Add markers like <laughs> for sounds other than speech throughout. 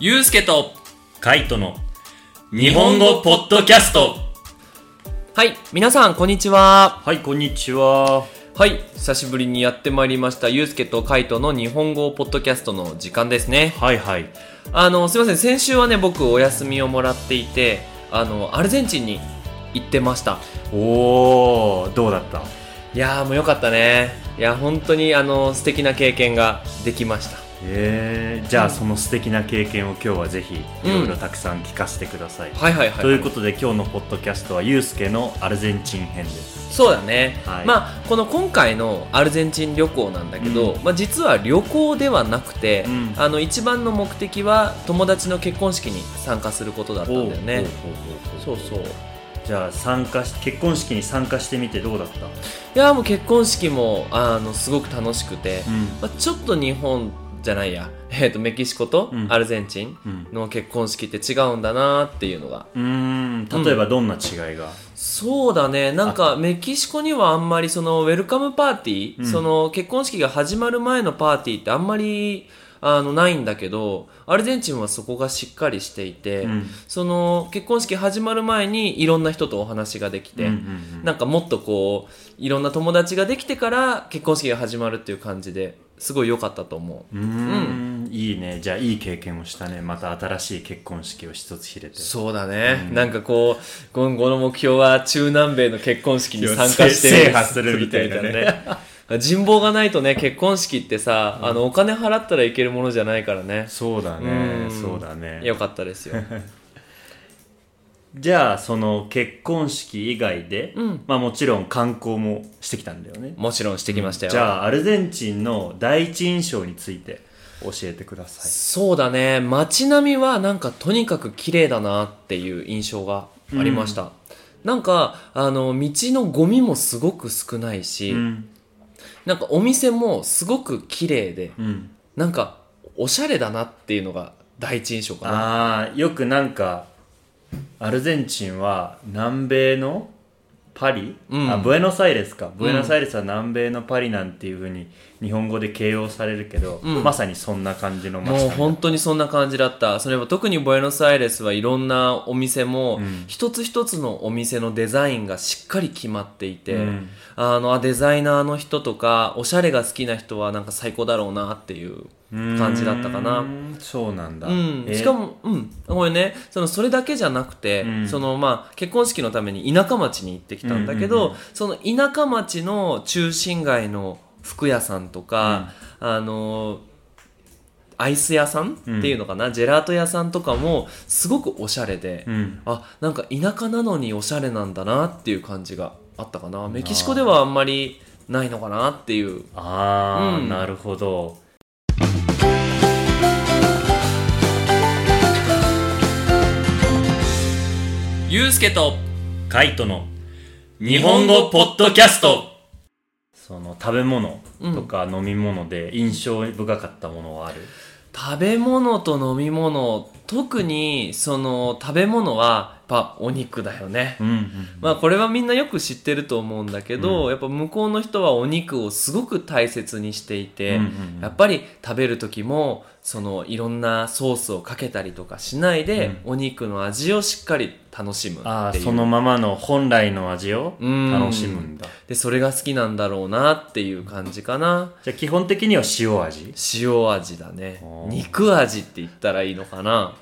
ゆうすけと、カイトの日本語ポッドキャストはい、皆さん、こんにちは。はいこんにちははい、久しぶりにやってまいりました、ゆうすけとカイトの日本語ポッドキャストの時間ですね。はいはいあの、すいません、先週はね、僕お休みをもらっていて、あの、アルゼンチンに行ってました。おーどうだった？いやー、もうよかったね。いや、本当に、あの、素敵な経験ができました。えー、じゃあその素敵な経験を今日はぜひいろいろたくさん聞かせてください、はいはいはい。ということで今日のポッドキャストはゆうすけのアルゼンチン編です。そうだね、はい。まあこの今回のアルゼンチン旅行なんだけど、うまあ、実は旅行ではなくて、うん。あの一番の目的は友達の結婚式に参加することだったんだよね。そうそう。じゃあ参加し結婚式に参加してみてどうだった？いやもう結婚式もあのすごく楽しくて、うん。まあ、ちょっと日本じゃないや、<laughs> えー、とメキシコとうん。アルゼンチンうん。の結婚式って違うんだなっていうのが。うーん。例えばどんな違いが、そうだね。なんかメキシコにはあんまりそのウェルカムパーティー、うん。その結婚式が始まる前のパーティーってあんまりあのないんだけどアルゼンチンはそこがしっかりしていて、うん。その結婚式始まる前にいろんな人とお話ができて、うんうんうん。なんかもっとこういろんな友達ができてから結婚式が始まるっていう感じですごい良かったと思う。うーん。いいね。じゃあいい経験をしたね。また新しい結婚式を一つ入れて。そうだね、うん。なんかこう今後の目標は中南米の結婚式に参加して制覇するみたいなね。ね。人望がないとね結婚式ってさ、あのお金払ったらいけるものじゃないからね。そうだね。うん。そうだね。よかったですよじゃあその結婚式以外で、うん。まあもちろん観光もしてきたんだよね。もちろんしてきましたよ、じゃあアルゼンチンの第一印象について教えてください。そうだね。街並みはなんかとにかく綺麗だなっていう印象がありました、なんかあの道のゴミもすごく少ないし、うん。なんかお店もすごく綺麗でうん。なんかおしゃれだなっていうのが第一印象かな。ああよくなんかアルゼンチンは南米のパリ、うん。あブエノスアイレスか。ブエノスアイレスは南米のパリなんていうふうに日本語で形容されるけど、うん。まさにそんな感じの街もう本当にそんな感じだった。それは特にボエノスアイレスはいろんなお店も、うん。一つ一つのお店のデザインがしっかり決まっていて、うん。あのあデザイナーの人とかおしゃれが好きな人はなんか最高だろうなっていう感じだったかな。そうなんだ、うん、えしかも、うん、ごめんね、そのそれだけじゃなくて、うん。そのまあ結婚式のために田舎町に行ってきたんだけど、その田舎町の中心街の服屋さんとか、あのアイス屋さんっていうのかな、ジェラート屋さんとかもすごくおしゃれで、うん。あなんか田舎なのにおしゃれなんだなっていう感じがあったかな。メキシコではあんまりないのかなっていう。ああ、うん。なるほど。ゆうすけとカイトの日本語ポッドキャストその食べ物とか飲み物で印象深かったものはある、食べ物と飲み物特にその食べ物はやっぱお肉だよね、うんうんまあこれはみんなよく知ってると思うんだけど、やっぱ向こうの人はお肉をすごく大切にしていて、うんうんうん。やっぱり食べる時もそのいろんなソースをかけたりとかしないで、お肉の味をしっかり楽しむっていう。ああそのままの本来の味をうん。楽しむんだ。でそれが好きなんだろうなっていう感じかな。じゃあ基本的には塩味？塩味だね。肉味って言ったらいいのかな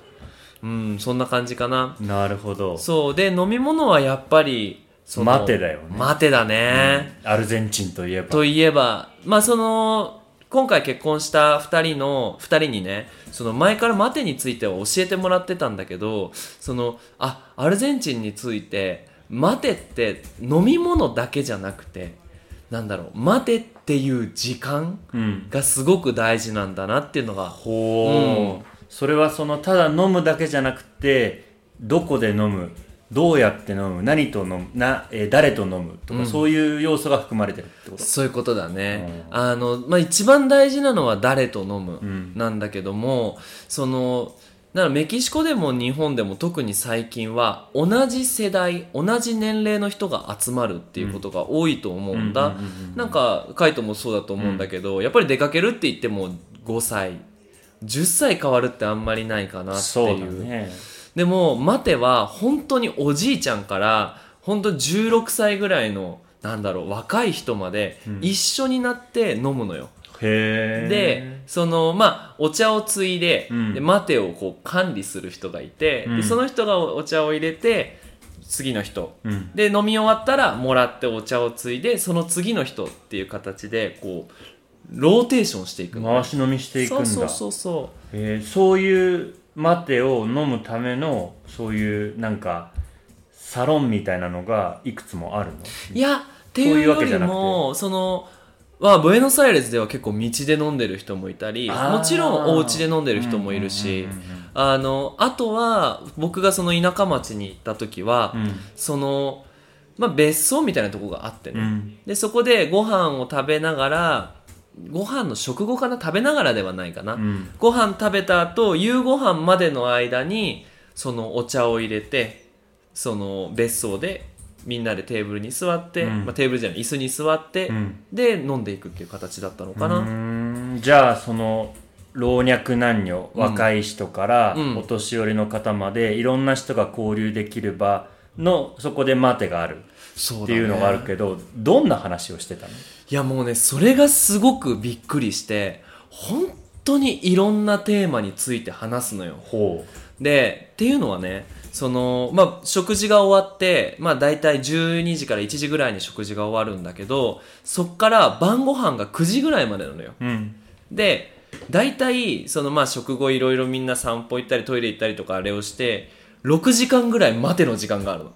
うんそんな感じかな。なるほど。そう。で飲み物はやっぱりそのマテだよね。マテだね、アルゼンチンといえば。といえばまあその今回結婚した2人の2人にねその前からマテについては教えてもらってたんだけどそのあアルゼンチンについてマテって飲み物だけじゃなくてなんだろう待てっていう時間うん。がすごく大事なんだなっていうのがほう、うんそれはそのただ飲むだけじゃなくてどこで飲むどうやって飲む何と飲むな、えー誰と飲むとか、うん。そういう要素が含まれてるってこと？そういうことだね。うん。あの、まあ、一番大事なのは誰と飲むん。なんだけども、その、だからメキシコでも日本でも特に最近は同じ世代、同じ年齢の人が集まるっていうことが多いと思うんだ。うん。うん。うん。うん。なんか、カイトもそうだと思うんだけど、やっぱり出かけるって言っても5歳、10歳変わるってあんまりないかなってそううね。でも待ては本当におじいちゃんから本当16歳ぐらいのなんだろう若い人までうん。一緒になって飲むのよ、へえでそのまあお茶をついで,、うん。で待てをこう管理する人がいて、うん。でその人がお茶を入れて次の人。うん。で飲み終わったらもらってお茶をついでその次の人っていう形でこうローテーションしていくの回し飲みしていくんだ。そうそうそうそえーそういうマテを飲むためのそういうなんかサロンみたいなのがいくつもあるの？ういやっていうよりもそのまあ、ブエノスアイレスでは結構道で飲んでる人もいたりもちろんお家で飲んでる人もいるしうんうんうん。あのあとは僕がその田舎町に行った時は、うん。その、まあ、別荘みたいなとこがあってね、うん。でそこでご飯を食べながらご飯の食後かな？食べながらではないかな、うん。ご飯食べた後夕ご飯までの間にそのお茶を入れてその別荘でみんなでテーブルに座って、うん。まあ、テーブルじゃない椅子に座って、うん。で飲んでいくっていう形だったのかな、じゃあその老若男女若い人からうん。お年寄りの方までいろんな人が交流できる場のそこでマテがあるっていうのがあるけどどんな話をしてたの？いやもうねそれがすごくびっくりして本当にいろんなテーマについて話すのよ。ほでっていうのはねそのまあ食事が終わってまあ大体12時から1時ぐらいに食事が終わるんだけどそっから晩ご飯が9時ぐらいまでなのよ。ううん。で大体そのまあ食後いろいろみんな散歩行ったりトイレ行ったりとかあれをして6時間ぐらい待ての時間があるの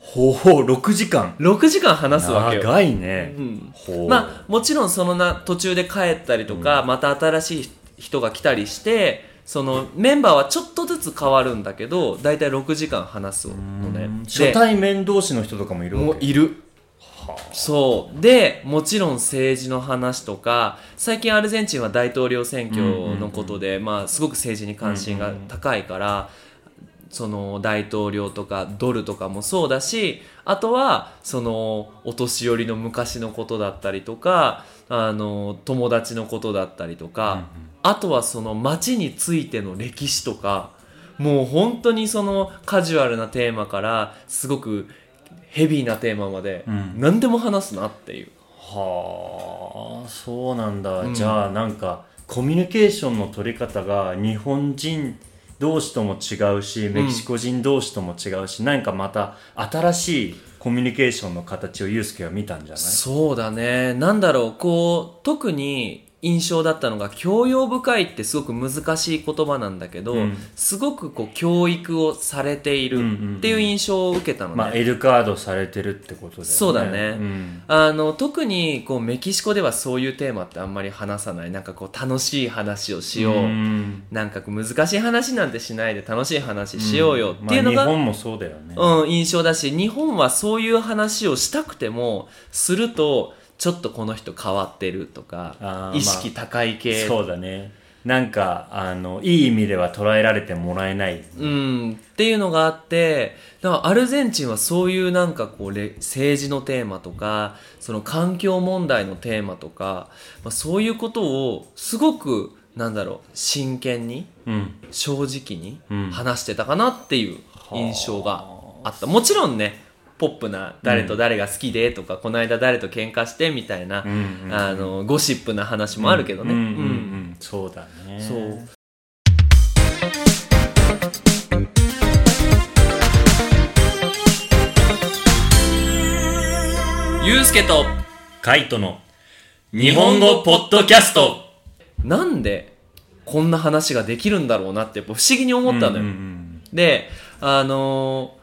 ほう6時間。6時間話すわけよ。長いね、うん。ほう。まあもちろんそのな途中で帰ったりとか、また新しい人が来たりしてそのメンバーはちょっとずつ変わるんだけど大体6時間話すのね。初対面同士の人とかもいるもういる。そう。でもちろん政治の話とか最近アルゼンチンは大統領選挙のことで、まあ、すごく政治に関心が高いから、その大統領とかドルとかもそうだしあとはそのお年寄りの昔のことだったりとかあの友達のことだったりとか、あとはその街についての歴史とかもう本当にそのカジュアルなテーマからすごくヘビーなテーマまでうん。何でも話すなっていう、はあそうなんだ、うん。じゃあなんかコミュニケーションの取り方が日本人同士とも違うしメキシコ人同士とも違うし、なんかまた新しいコミュニケーションの形をユうスケは見たんじゃない？そうだね。なんだろう。こう特に印象だったのが教養深いってすごく難しい言葉なんだけど、うん。すごくこう教育をされていうんうんうん。るっていう印象を受けたのね、まあエルカードされてるってことだよね。そうだね。ん。あの特にこうメキシコではそういうテーマってあんまり話さない。なんかこう楽しい話をしよう、ん。なんか難しい話なんてしないで楽しい話しようよっていうのが、まあ、日本もそうだよね、うん、印象だし日本はそういう話をしたくてもするとちょっとこの人変わってるとか意識高い系、そうだね。なんかあのいい意味では捉えられてもらえない。うん、っていうのがあってだからアルゼンチンはそういうなんかこうれ政治のテーマとかその環境問題のテーマとか、まあ、そういうことをすごくなんだろう真剣にうん。正直にうん。話してたかなっていう印象があった、もちろんねポップな誰と誰が好きでとか、この間誰と喧嘩してみたいな、うんうんあのゴシップな話もあるけどね、うんうんうん。うん。そうだね。そう。ゆうすけとカイトの日本語ポッドキャスト。なんでこんな話ができるんだろうなってやっぱ不思議に思ったのよ、うんうん。であのー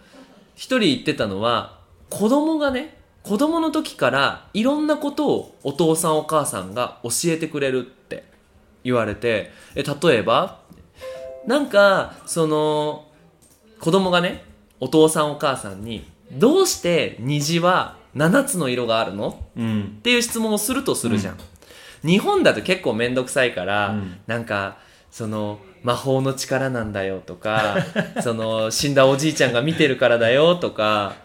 一人言ってたのは子供がね子供の時からいろんなことをお父さんお母さんが教えてくれるって言われてえ例えばなんかその子供がねお父さんお母さんにどうして虹は7つの色があるの？うん。うんっていう質問をするとするじゃん、日本だと結構面倒くさいから、うん。なんかその魔法の力なんだよとか <laughs> その死んだおじいちゃんが見てるからだよとか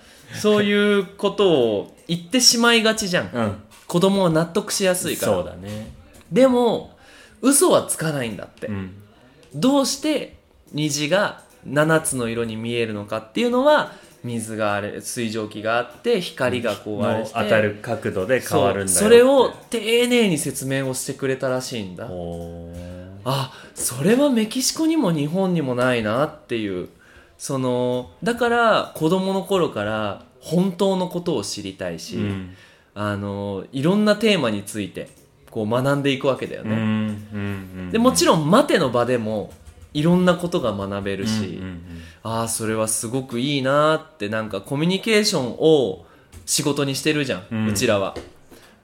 そういうことを言ってしまいがちじゃん。うん。子供は納得しやすいから。そうだね。でも嘘はつかないんだって、うん。どうして虹が7つの色に見えるのかっていうのは水があれ水蒸気があって光がこうあれ当たる角度で変わるんだよそれを丁寧に説明をしてくれたらしいんだあそれはメキシコにも日本にもないなっていう。そのだから子供の頃から本当のことを知りたいし、うん。あのいろんなテーマについてこう学んでいくわけだよね、うんうんうんでもちろん待ての場でもいろんなことが学べるし、うんうんああそれはすごくいいなってなんかコミュニケーションを仕事にしてるじゃん、ううんちらは。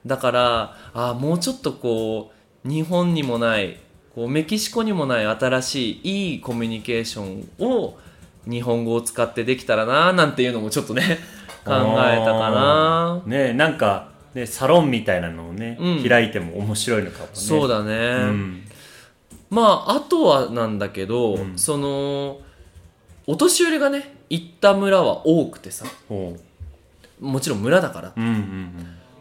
だからああもうちょっとこう日本にもないこうメキシコにもない新しいいいコミュニケーションを日本語を使ってできたらななんていうのもちょっとね <laughs> 考えたかな。ねなんか、ね、サロンみたいなのをね、うん。開いても面白いのかもね。そうだね、うん。まああとはなんだけど、うん。そのお年寄りがね行った村は多くてさ。ほもちろん村だから。ううんうん。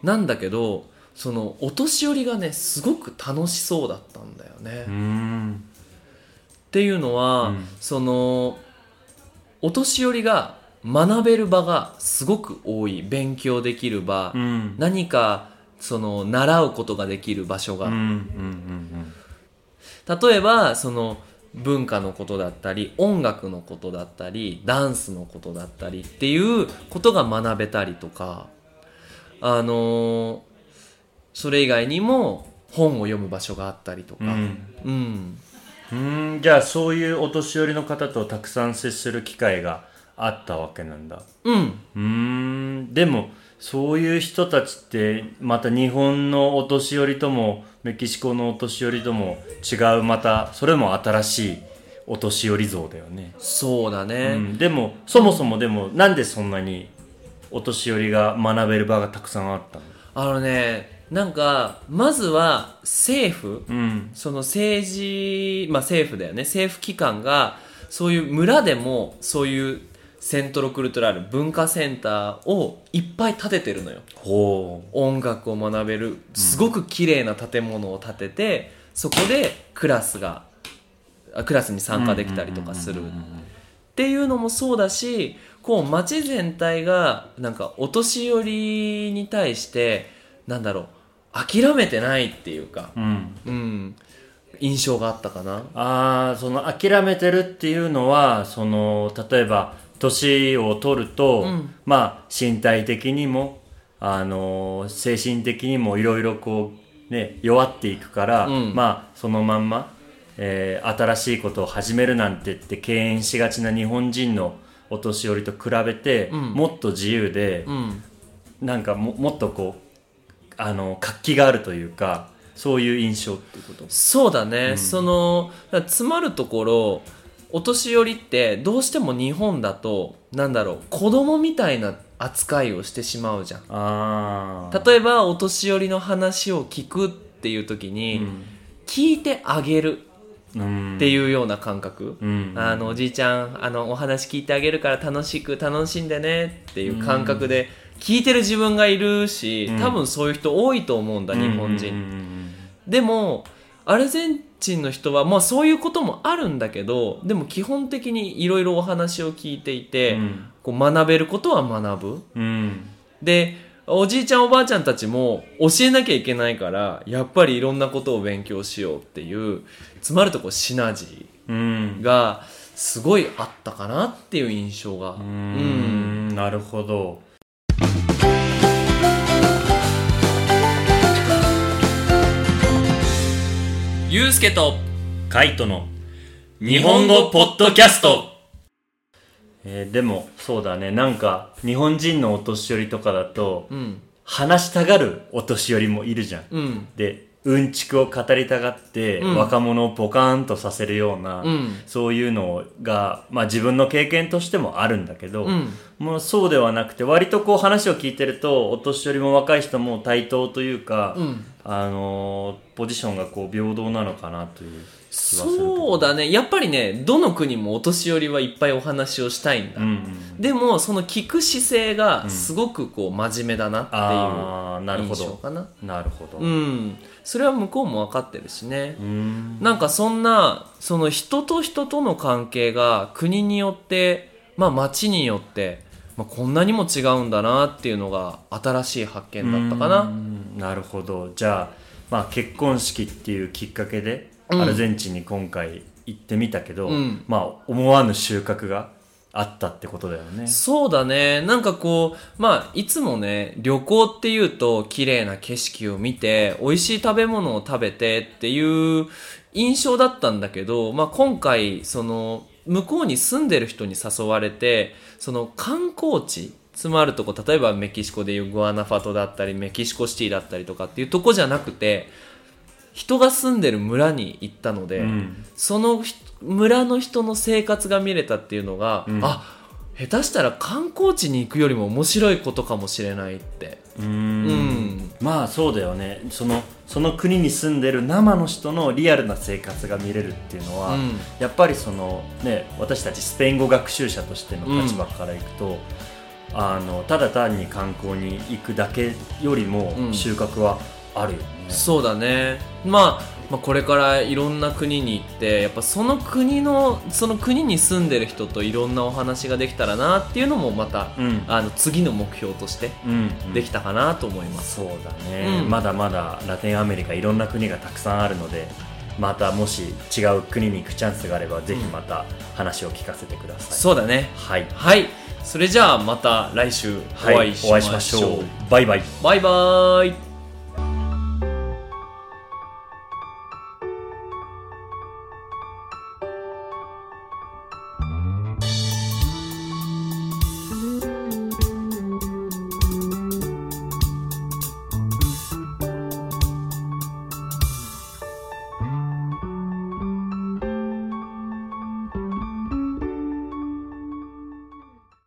なんだけどそのお年寄りがねすごく楽しそうだったんだよね、っん。ていうのは、うん。そのお年寄りが学べる場がすごく多い。勉強できる場、うん。何かその習うことができる場所が、うんうんうん。例えばその文化のことだったり音楽のことだったりダンスのことだったりっていうことが学べたりとか。あのーそれ以外にも本を読む場所があったりとか、うん。うん。うん。じゃあそういうお年寄りの方とたくさん接する機会があったわけなんだ。うん。うーん。でもそういう人たちってまた日本のお年寄りともメキシコのお年寄りとも違うまたそれも新しいお年寄り像だよね、そうだね、うん、でもそもそもでもなんでそんなにお年寄りが学べる場がたくさんあったの？あのねなんかまずは政府うん。その政治まあ政府だよね。政府機関がそういう村でもそういうセントロクルトラル文化センターをいっぱい建ててるのよ。ほ音楽を学べるすごく綺麗な建物を建ててそこでクラスがあクラスにう参加できたりとかする。っうんうんうんていうのもそうだしこう街全体がなんかお年寄りに対してなんだろう諦めてないっていうか。うん。うん。うん印象があったかな。ああその諦めてるっていうのはその例えば年を取ると、うん。まあ身体的にもあの精神的にもいろいろこうね弱っていくから、うん。まあそのまんま、えー新しいことを始めるなんてって敬遠しがちな日本人のお年寄りと比べて、うん。もっと自由で、うん。なんかももっとこうあの活気があるというかそういう印象っていうこと？そうだね、そのだから詰まるところお年寄りってどうしても日本だとなんだろう子供みたいな扱いをしてしまうじゃん。ああ例えばお年寄りの話を聞くっていう時に、聞いてあげるうん。っていうような感覚、うん。あのおじいちゃんあのお話聞いてあげるから楽しく楽しんでねっていう感覚で聞いてる自分がいるし、うん。多分そういう人多いと思うんだ、日本人、うんうんうんでもアルゼンチンの人は、まあ、そういうこともあるんだけどでも基本的にいろいろお話を聞いていて、うん。こう学べることは学ぶ。うん。でおじいちゃんおばあちゃんたちも教えなきゃいけないからやっぱりいろんなことを勉強しようっていうつまるとこうシナジうん。ーがすごいあったかなっていう印象が。うーん。なるほどゆうすけとカイトの日本語ポッドキャスト。えーでもそうだね。なんか日本人のお年寄りとかだとうん。話したがるお年寄りもいるじゃん。うん。でうんちくを語りたがって、うん。若者をポカーンとさせるような、うん。そういうのが、まあ、自分の経験としてもあるんだけど、うん。もうそうではなくて割とこう話を聞いてるとお年寄りも若い人も対等というか、うんあのーポジションがこう平等なのかなというそうだね。やっぱりねどの国もお年寄りはいっぱいお話をしたいんだ、うんうんでもその聞く姿勢がすごくこう真面目だなってあーなるほいう印象どかな。なるほど。うん。それは向こうも分かってるしね。ん。なんかそんなその人と人との関係が国によってまあ町によって、まあ、こんなにも違うんだなっていうのが新しい発見だったかうな。んなるほど。じゃあ、まあ、結婚式っていうきっかけでうん。アルゼンチンに今回行ってみたけど、うん。まあ、思わぬ収穫があったってことだよね。そうだね。なんかこう、まあ、いつもね、旅行っていうと、綺麗な景色を見て、美味しい食べ物を食べてっていう印象だったんだけど、まあ今回、その、向こうに住んでる人に誘われて、その観光地、つまるとこ、例えばメキシコでいうグアナファトだったり、メキシコシティだったりとかっていうとこじゃなくて、人が住んでる村に行ったので、うん。そのひ村の人の生活が見れたっていうのが、うん。あ下手したら観光地に行くよりも面白いことかもしれないって。うん。ん。まあそうだよね。そのその国に住んでる生の人のリアルな生活が見れるっていうのは、うん。やっぱりそのね私たちスペイン語学習者としての立場からいくと、あのただ単に観光に行くだけよりもうん。収穫はあるよね、そうだね、まあ、まあこれからいろんな国に行ってやっぱその国のその国に住んでる人といろんなお話ができたらなっていうのもまた、うん。あの次の目標としてうんできたかなと思います、そうだね、うん。まだまだラテンアメリカいろんな国がたくさんあるのでまたもし違う国に行くチャンスがあればぜひまた話を聞かせてください、そうだね。はい、はい。それじゃあまた来週おはい、会いしましょう,、お会いしましょう。バイバイ。バイバイ